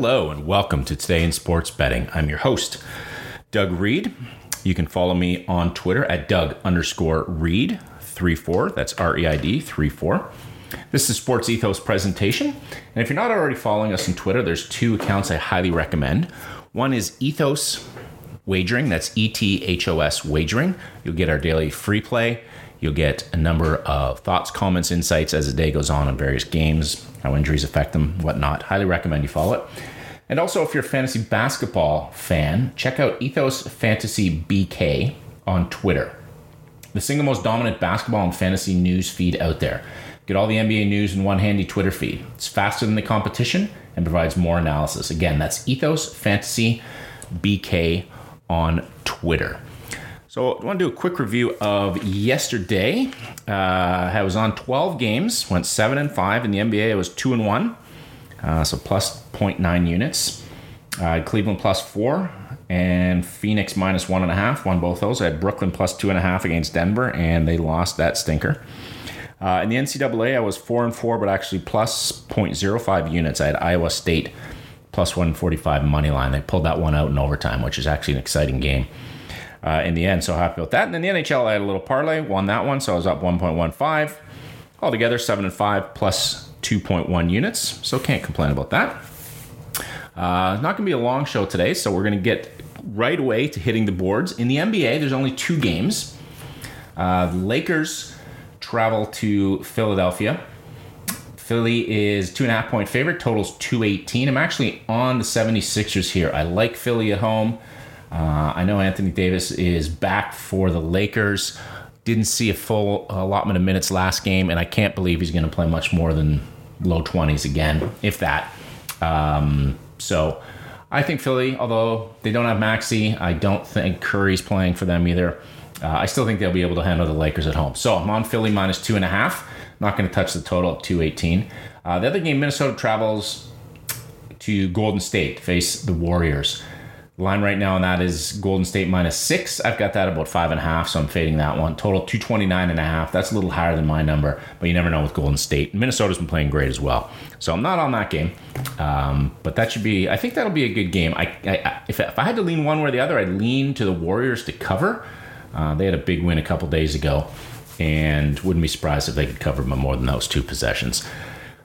Hello and welcome to Today in Sports Betting. I'm your host, Doug Reid. You can follow me on Twitter at Doug underscore Reid 34. That's R E I D 34. This is Sports Ethos presentation. And if you're not already following us on Twitter, there's two accounts I highly recommend. One is Ethos Wagering, that's E T H O S Wagering. You'll get our daily free play. You'll get a number of thoughts, comments, insights as the day goes on on various games, how injuries affect them, whatnot. Highly recommend you follow it. And also, if you're a fantasy basketball fan, check out Ethos Fantasy BK on Twitter. The single most dominant basketball and fantasy news feed out there. Get all the NBA news in one handy Twitter feed. It's faster than the competition and provides more analysis. Again, that's Ethos Fantasy BK on Twitter. So I want to do a quick review of yesterday. Uh, I was on 12 games, went seven and five in the NBA. I was two and one, uh, so plus 0.9 units. Uh, Cleveland plus four and Phoenix minus one and a half. Won both those. I had Brooklyn plus two and a half against Denver, and they lost that stinker. Uh, in the NCAA, I was four and four, but actually plus 0.05 units. I had Iowa State plus 145 money line. They pulled that one out in overtime, which is actually an exciting game uh, in the end. So happy about that. And then the NHL, I had a little parlay, won that one, so I was up 1.15. Altogether, 7 and 5 plus 2.1 units. So can't complain about that. Uh, not going to be a long show today, so we're going to get right away to hitting the boards. In the NBA, there's only two games. Uh, the Lakers travel to Philadelphia. Philly is two and a half point favorite, totals 218. I'm actually on the 76ers here. I like Philly at home. Uh, I know Anthony Davis is back for the Lakers. Didn't see a full allotment of minutes last game, and I can't believe he's going to play much more than low 20s again, if that. Um, so I think Philly, although they don't have Maxey, I don't think Curry's playing for them either. Uh, I still think they'll be able to handle the Lakers at home. So I'm on Philly minus two and a half. Not going to touch the total at 218. Uh, the other game, Minnesota travels to Golden State, face the Warriors. Line right now on that is Golden State minus six. I've got that about five and a half, so I'm fading that one. Total 229 and a half. That's a little higher than my number, but you never know with Golden State. Minnesota's been playing great as well. So I'm not on that game. Um, but that should be, I think that'll be a good game. I, I if, if I had to lean one way or the other, I'd lean to the Warriors to cover. Uh, they had a big win a couple days ago, and wouldn't be surprised if they could cover more than those two possessions.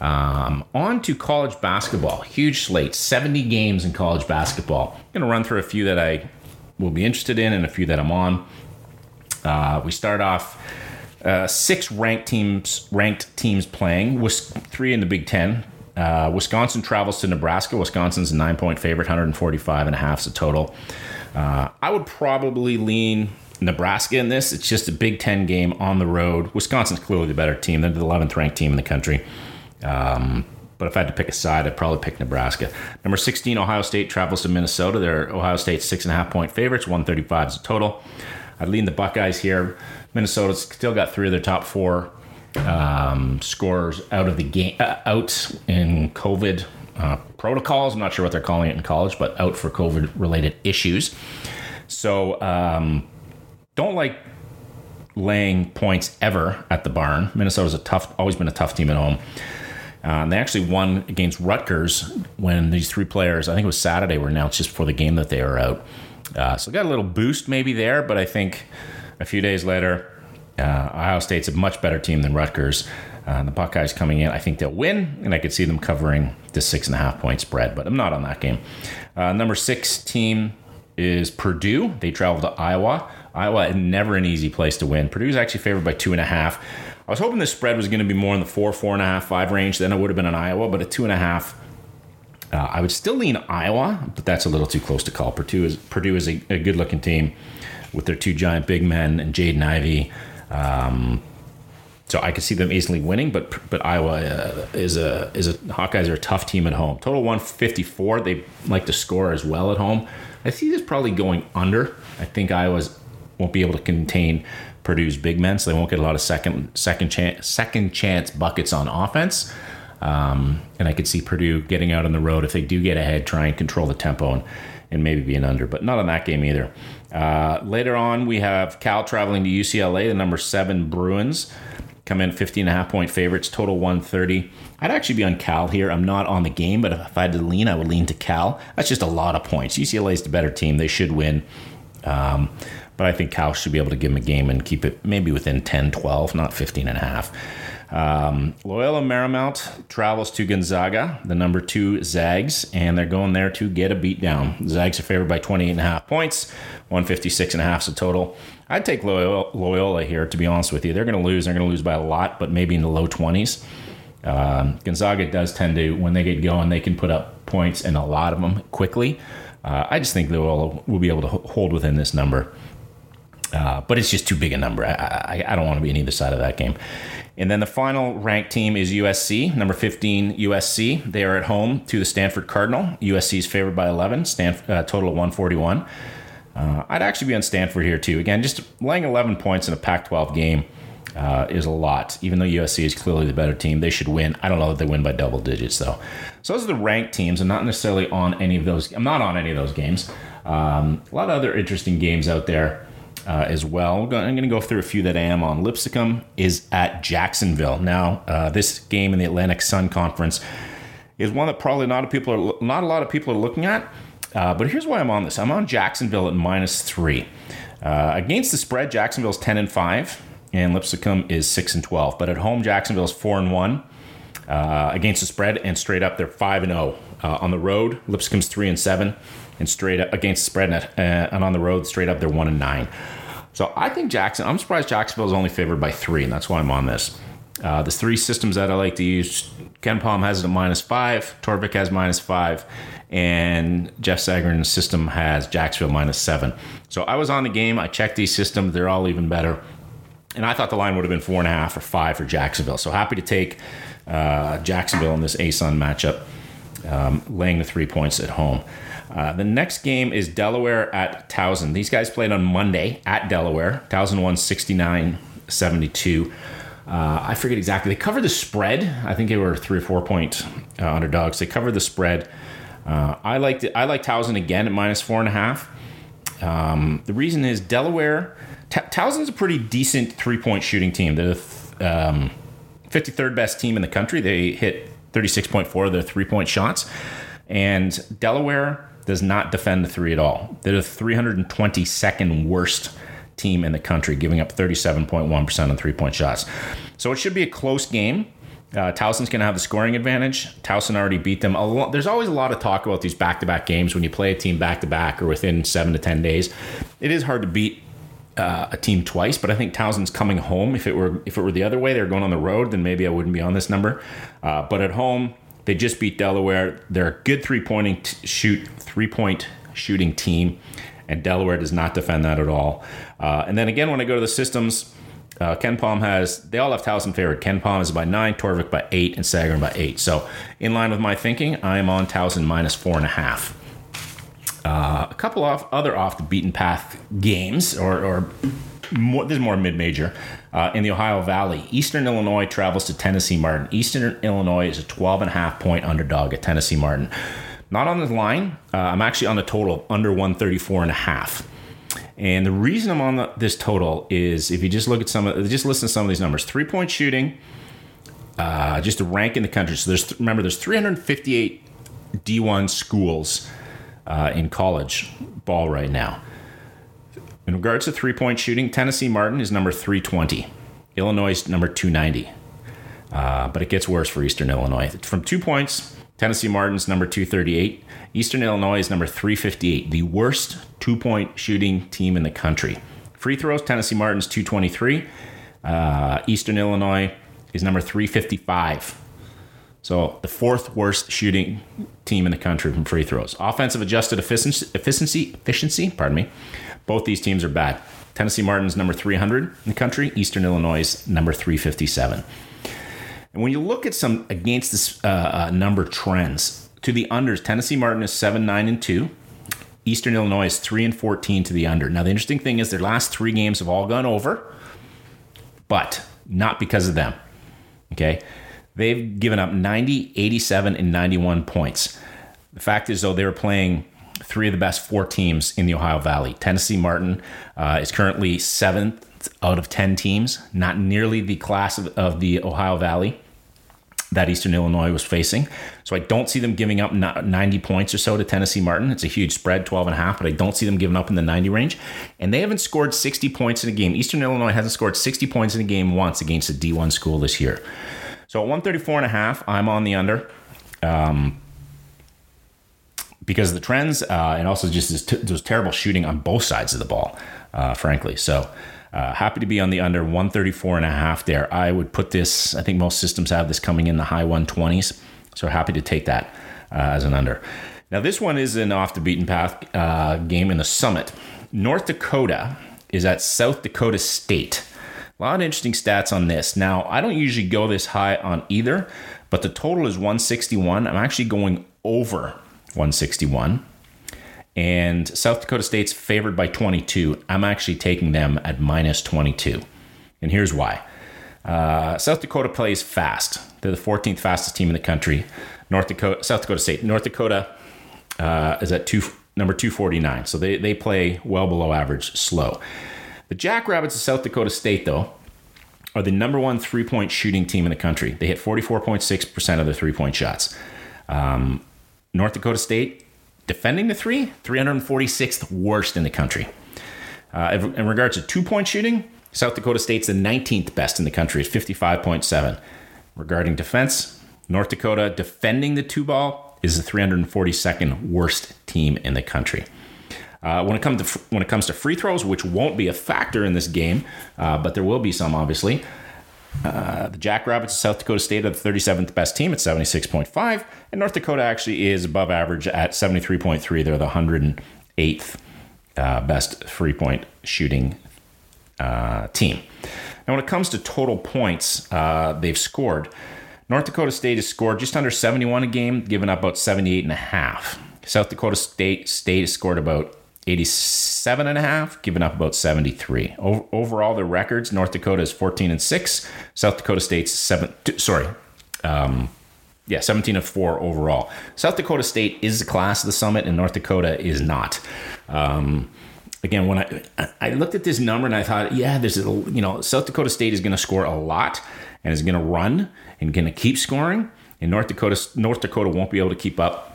Um, on to college basketball. Huge slate, 70 games in college basketball. I'm going to run through a few that I will be interested in and a few that I'm on. Uh, we start off uh, six ranked teams, ranked teams playing. Three in the Big Ten. Uh, Wisconsin travels to Nebraska. Wisconsin's a nine point favorite, 145 and a half is a total. Uh, I would probably lean Nebraska in this. It's just a Big Ten game on the road. Wisconsin's clearly the better team. They're the 11th ranked team in the country. Um, but if I had to pick a side, I'd probably pick Nebraska. Number 16, Ohio State travels to Minnesota. They're Ohio State's six and a half point favorites, 135 is the total. I'd lean the Buckeyes here. Minnesota's still got three of their top four um, scorers out of the game, uh, out in COVID uh, protocols. I'm not sure what they're calling it in college, but out for COVID related issues. So um, don't like laying points ever at the barn. Minnesota's a tough, always been a tough team at home. Uh, they actually won against Rutgers when these three players, I think it was Saturday, were announced just before the game that they were out. Uh, so got a little boost maybe there, but I think a few days later, uh, Ohio State's a much better team than Rutgers. Uh, the Buckeyes coming in, I think they'll win, and I could see them covering the six and a half point spread, but I'm not on that game. Uh, number six team is Purdue. They travel to Iowa. Iowa, never an easy place to win. Purdue Purdue's actually favored by two and a half. I was hoping the spread was going to be more in the four, four and a half, five range. Then it would have been an Iowa, but at two and a half, uh, I would still lean Iowa, but that's a little too close to call. Purdue is Purdue is a, a good looking team with their two giant big men and Jaden Ivey. Um, so I could see them easily winning, but but Iowa uh, is a is a Hawkeyes are a tough team at home. Total 154. They like to score as well at home. I see this probably going under. I think Iowa's won't be able to contain Purdue's big men, so they won't get a lot of second second chance second chance buckets on offense. Um, and I could see Purdue getting out on the road if they do get ahead, try and control the tempo and, and maybe be an under, but not on that game either. Uh, later on, we have Cal traveling to UCLA, the number seven Bruins come in 15 and a half point favorites, total 130. I'd actually be on Cal here. I'm not on the game, but if I had to lean, I would lean to Cal. That's just a lot of points. UCLA is the better team. They should win. Um, but I think Cal should be able to give them a game and keep it maybe within 10, 12, not 15 and a half. Um, Loyola Marymount travels to Gonzaga, the number two Zags, and they're going there to get a beat down. Zags are favored by 28 and a half points, 156 and a half is a total. I'd take Loyola, Loyola here, to be honest with you. They're going to lose. They're going to lose by a lot, but maybe in the low 20s. Um, Gonzaga does tend to, when they get going, they can put up points and a lot of them quickly. Uh, I just think Loyola will be able to hold within this number. Uh, but it's just too big a number. I, I, I don't want to be on either side of that game. And then the final ranked team is USC, number 15 USC. They are at home to the Stanford Cardinal. USC is favored by 11, Stanford, uh, total of 141. Uh, I'd actually be on Stanford here too. Again, just laying 11 points in a Pac 12 game uh, is a lot. Even though USC is clearly the better team, they should win. I don't know that they win by double digits though. So those are the ranked teams. I'm not necessarily on any of those. I'm not on any of those games. Um, a lot of other interesting games out there. Uh, as well. I'm going to go through a few that I am on. Lipscomb is at Jacksonville. Now, uh, this game in the Atlantic Sun Conference is one that probably not a people are not a lot of people are looking at. Uh, but here's why I'm on this. I'm on Jacksonville at minus three. Uh, against the spread, Jacksonville's 10 and 5, and Lipscomb is 6 and 12. But at home, Jacksonville's 4 and 1 uh, against the spread, and straight up, they're 5 and 0. Uh, on the road, Lipscomb's 3 and 7, and straight up against spread, uh, and on the road, straight up, they're 1 and 9. So I think Jackson, I'm surprised Jacksonville's only favored by three, and that's why I'm on this. Uh, there's three systems that I like to use. KenPom has it at minus five, Torvik has minus five, and Jeff Sagarin's system has Jacksonville minus seven. So I was on the game. I checked these systems; they're all even better. And I thought the line would have been four and a half or five for Jacksonville. So happy to take uh, Jacksonville in this ASUN matchup, um, laying the three points at home. Uh, the next game is Delaware at Towson. These guys played on Monday at Delaware. Towson won 69 72. Uh, I forget exactly. They covered the spread. I think they were three or four point uh, underdogs. They covered the spread. Uh, I liked it. I like Towson again at minus four and a half. Um, the reason is Delaware. T- Towson's a pretty decent three point shooting team. They're the um, 53rd best team in the country. They hit 36.4 of their three point shots. And Delaware does not defend the three at all. They're the 322nd worst team in the country, giving up 37.1% on three point shots. So it should be a close game. Uh, Towson's going to have the scoring advantage. Towson already beat them. Lot, there's always a lot of talk about these back to back games when you play a team back to back or within seven to 10 days. It is hard to beat uh, a team twice, but I think Towson's coming home. If it were if it were the other way, they're going on the road, then maybe I wouldn't be on this number. Uh, but at home, they just beat Delaware. They're a good three pointing t- shoot three point shooting team, and Delaware does not defend that at all. Uh, and then again, when I go to the systems, uh, Pom has they all have Towson favored. Pom is by nine, Torvik by eight, and Sagarin by eight. So in line with my thinking, I am on Towson minus four and a half. Uh, a couple of other off the beaten path games, or, or more, this is more mid major. Uh, in the Ohio Valley, Eastern Illinois travels to Tennessee Martin. Eastern Illinois is a 12 and a half point underdog at Tennessee Martin. Not on the line. Uh, I'm actually on the total under 134 and a half. And the reason I'm on the, this total is if you just look at some of, just listen to some of these numbers. Three point shooting, uh, just a rank in the country. So there's remember there's 358 D1 schools uh, in college ball right now. In regards to three point shooting, Tennessee Martin is number 320, Illinois is number 290. Uh, but it gets worse for Eastern Illinois. From two points, Tennessee Martin's number 238. Eastern Illinois is number 358, the worst two point shooting team in the country. Free throws, Tennessee Martin's 223. Uh, Eastern Illinois is number 355. So the fourth worst shooting team in the country from free throws. Offensive adjusted efficiency, efficiency, efficiency, pardon me. Both these teams are bad. Tennessee Martin's number 300 in the country. Eastern Illinois number 357. And when you look at some against this uh, uh, number trends to the unders, Tennessee Martin is seven, nine, and two. Eastern Illinois is three and 14 to the under. Now the interesting thing is their last three games have all gone over, but not because of them. Okay, they've given up 90, 87, and 91 points. The fact is, though, they were playing three of the best four teams in the Ohio Valley. Tennessee Martin uh, is currently seventh out of 10 teams, not nearly the class of, of the Ohio Valley that Eastern Illinois was facing. So I don't see them giving up 90 points or so to Tennessee Martin. It's a huge spread, 12 and a half, but I don't see them giving up in the 90 range. And they haven't scored 60 points in a game. Eastern Illinois hasn't scored 60 points in a game once against a D1 school this year. So at 134 and a half, I'm on the under. Um, because of the trends uh, and also just this, t- this terrible shooting on both sides of the ball, uh, frankly. So uh, happy to be on the under 134 and a half there. I would put this, I think most systems have this coming in the high 120s. So happy to take that uh, as an under. Now, this one is an off the beaten path uh, game in the summit. North Dakota is at South Dakota State. A lot of interesting stats on this. Now, I don't usually go this high on either, but the total is 161. I'm actually going over 161 and South Dakota State's favored by 22. I'm actually taking them at minus 22. And here's why. Uh, South Dakota plays fast. They're the 14th fastest team in the country. North Dakota, South Dakota State, North Dakota uh, is at two, number 249. So they, they play well below average, slow. The Jackrabbits of South Dakota State, though, are the number one three point shooting team in the country. They hit 44.6% of their three point shots. Um, North Dakota State defending the three, 346th worst in the country. Uh, in regards to two point shooting, South Dakota State's the 19th best in the country at 55.7. Regarding defense, North Dakota defending the two ball is the 342nd worst team in the country. Uh, when it comes to when it comes to free throws, which won't be a factor in this game, uh, but there will be some obviously. Uh, the Jackrabbits of South Dakota State are the 37th best team at 76.5, and North Dakota actually is above average at 73.3. They're the 108th uh, best three point shooting uh, team. Now, when it comes to total points uh, they've scored, North Dakota State has scored just under 71 a game, giving up about 78 and a half. South Dakota State State has scored about 87 and a half, giving up about 73. O- overall, their records, North Dakota is 14 and 6, South Dakota State's 7 sorry. Um, yeah, 17 and 4 overall. South Dakota State is the class of the summit and North Dakota is not. Um, again, when I I looked at this number and I thought, yeah, there's a, you know, South Dakota State is going to score a lot and is going to run and going to keep scoring, and North Dakota North Dakota won't be able to keep up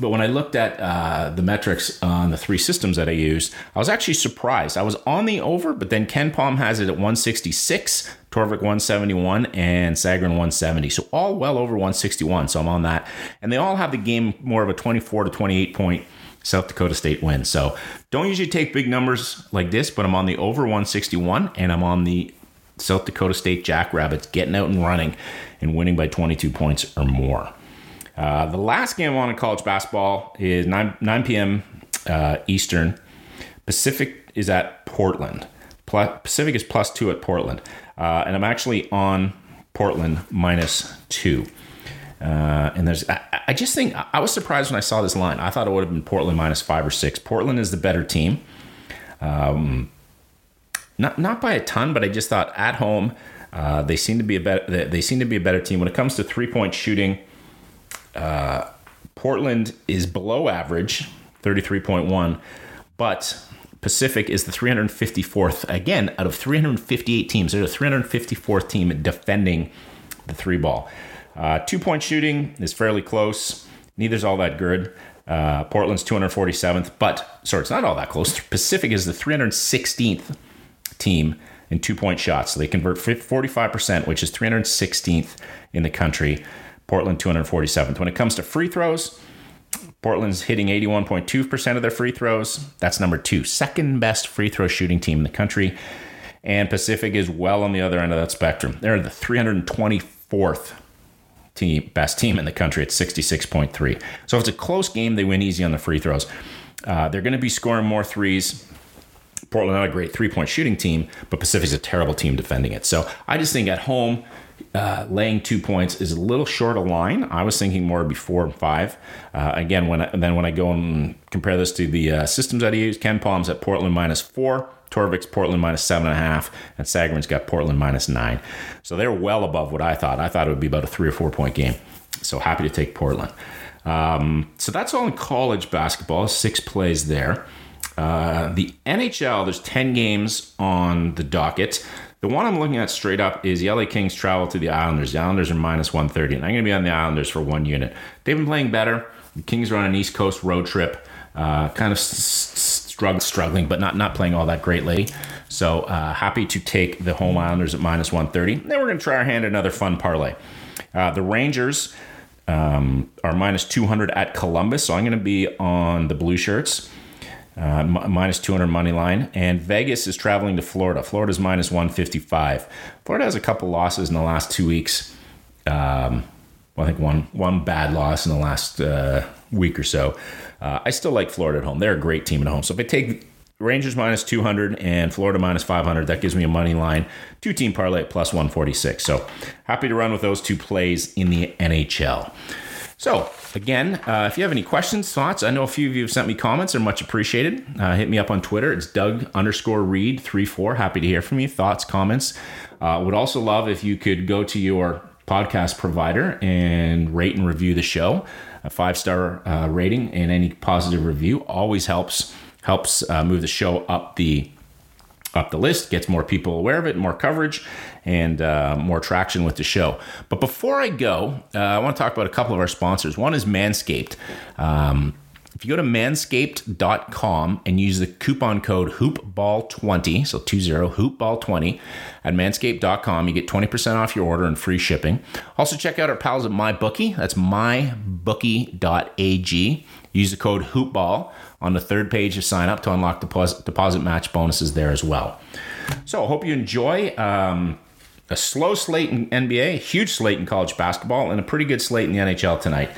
but when I looked at uh, the metrics on the three systems that I used, I was actually surprised. I was on the over, but then KenPom has it at 166, Torvik 171, and Sagarin 170. So all well over 161. So I'm on that. And they all have the game more of a 24 to 28 point South Dakota State win. So don't usually take big numbers like this, but I'm on the over 161 and I'm on the South Dakota State Jackrabbits getting out and running and winning by 22 points or more. Uh, the last game on in college basketball is 9, 9 p.m. Uh, Eastern. Pacific is at Portland. Pacific is plus two at Portland. Uh, and I'm actually on Portland minus two. Uh, and there's, I, I, just think, I was surprised when I saw this line. I thought it would have been Portland minus five or six. Portland is the better team. Um, not not by a ton, but I just thought at home uh, they seem to be a better they seem to be a better team when it comes to three point shooting. Uh, Portland is below average, 33.1, but Pacific is the 354th, again, out of 358 teams. They're the 354th team defending the three ball. Uh, two point shooting is fairly close. Neither's all that good. Uh, Portland's 247th, but sorry, it's not all that close. Pacific is the 316th team in two point shots. So they convert 45%, which is 316th in the country. Portland 247th. When it comes to free throws, Portland's hitting 81.2% of their free throws. That's number two, second best free throw shooting team in the country. And Pacific is well on the other end of that spectrum. They're the 324th team, best team in the country at 66.3. So if it's a close game, they win easy on the free throws. Uh, they're going to be scoring more threes. Portland not a great three point shooting team, but Pacific's a terrible team defending it. So I just think at home, uh, laying two points is a little short a line. I was thinking more before five. Uh, again, when I, then when I go and compare this to the uh, systems that I use, KenPom's at Portland minus four, Torvik's Portland minus seven and a half, and Sagarin's got Portland minus nine. So they're well above what I thought. I thought it would be about a three or four point game. So happy to take Portland. Um, so that's all in college basketball. Six plays there. Uh, the NHL, there's 10 games on the docket. The one I'm looking at straight up is the LA Kings travel to the Islanders. The Islanders are minus 130, and I'm going to be on the Islanders for one unit. They've been playing better. The Kings are on an East Coast road trip, uh, kind of strugg- struggling, but not not playing all that great lately. So uh, happy to take the home Islanders at minus 130. Then we're going to try our hand at another fun parlay. Uh, the Rangers um, are minus 200 at Columbus, so I'm going to be on the blue shirts. Uh, minus 200 money line. And Vegas is traveling to Florida. Florida's minus 155. Florida has a couple losses in the last two weeks. Um, well, I think one one bad loss in the last uh, week or so. Uh, I still like Florida at home. They're a great team at home. So if I take Rangers minus 200 and Florida minus 500, that gives me a money line two team parlay plus 146. So happy to run with those two plays in the NHL. So, again, uh, if you have any questions, thoughts, I know a few of you have sent me comments. They're much appreciated. Uh, hit me up on Twitter. It's Doug underscore Reid 34. Happy to hear from you. Thoughts, comments. Uh, would also love if you could go to your podcast provider and rate and review the show. A five star uh, rating and any positive review always helps helps uh, move the show up the up the list, gets more people aware of it, more coverage, and uh, more traction with the show. But before I go, uh, I want to talk about a couple of our sponsors. One is Manscaped. Um, if you go to manscaped.com and use the coupon code hoopball20, so 20 hoopball20 at manscaped.com, you get 20% off your order and free shipping. Also check out our pals at MyBookie. That's mybookie.ag. Use the code hoopball on the third page of sign up to unlock deposit, deposit match bonuses there as well. So I hope you enjoy um, a slow slate in NBA, a huge slate in college basketball, and a pretty good slate in the NHL tonight.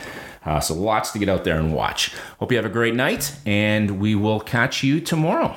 Uh, so lots to get out there and watch. Hope you have a great night, and we will catch you tomorrow.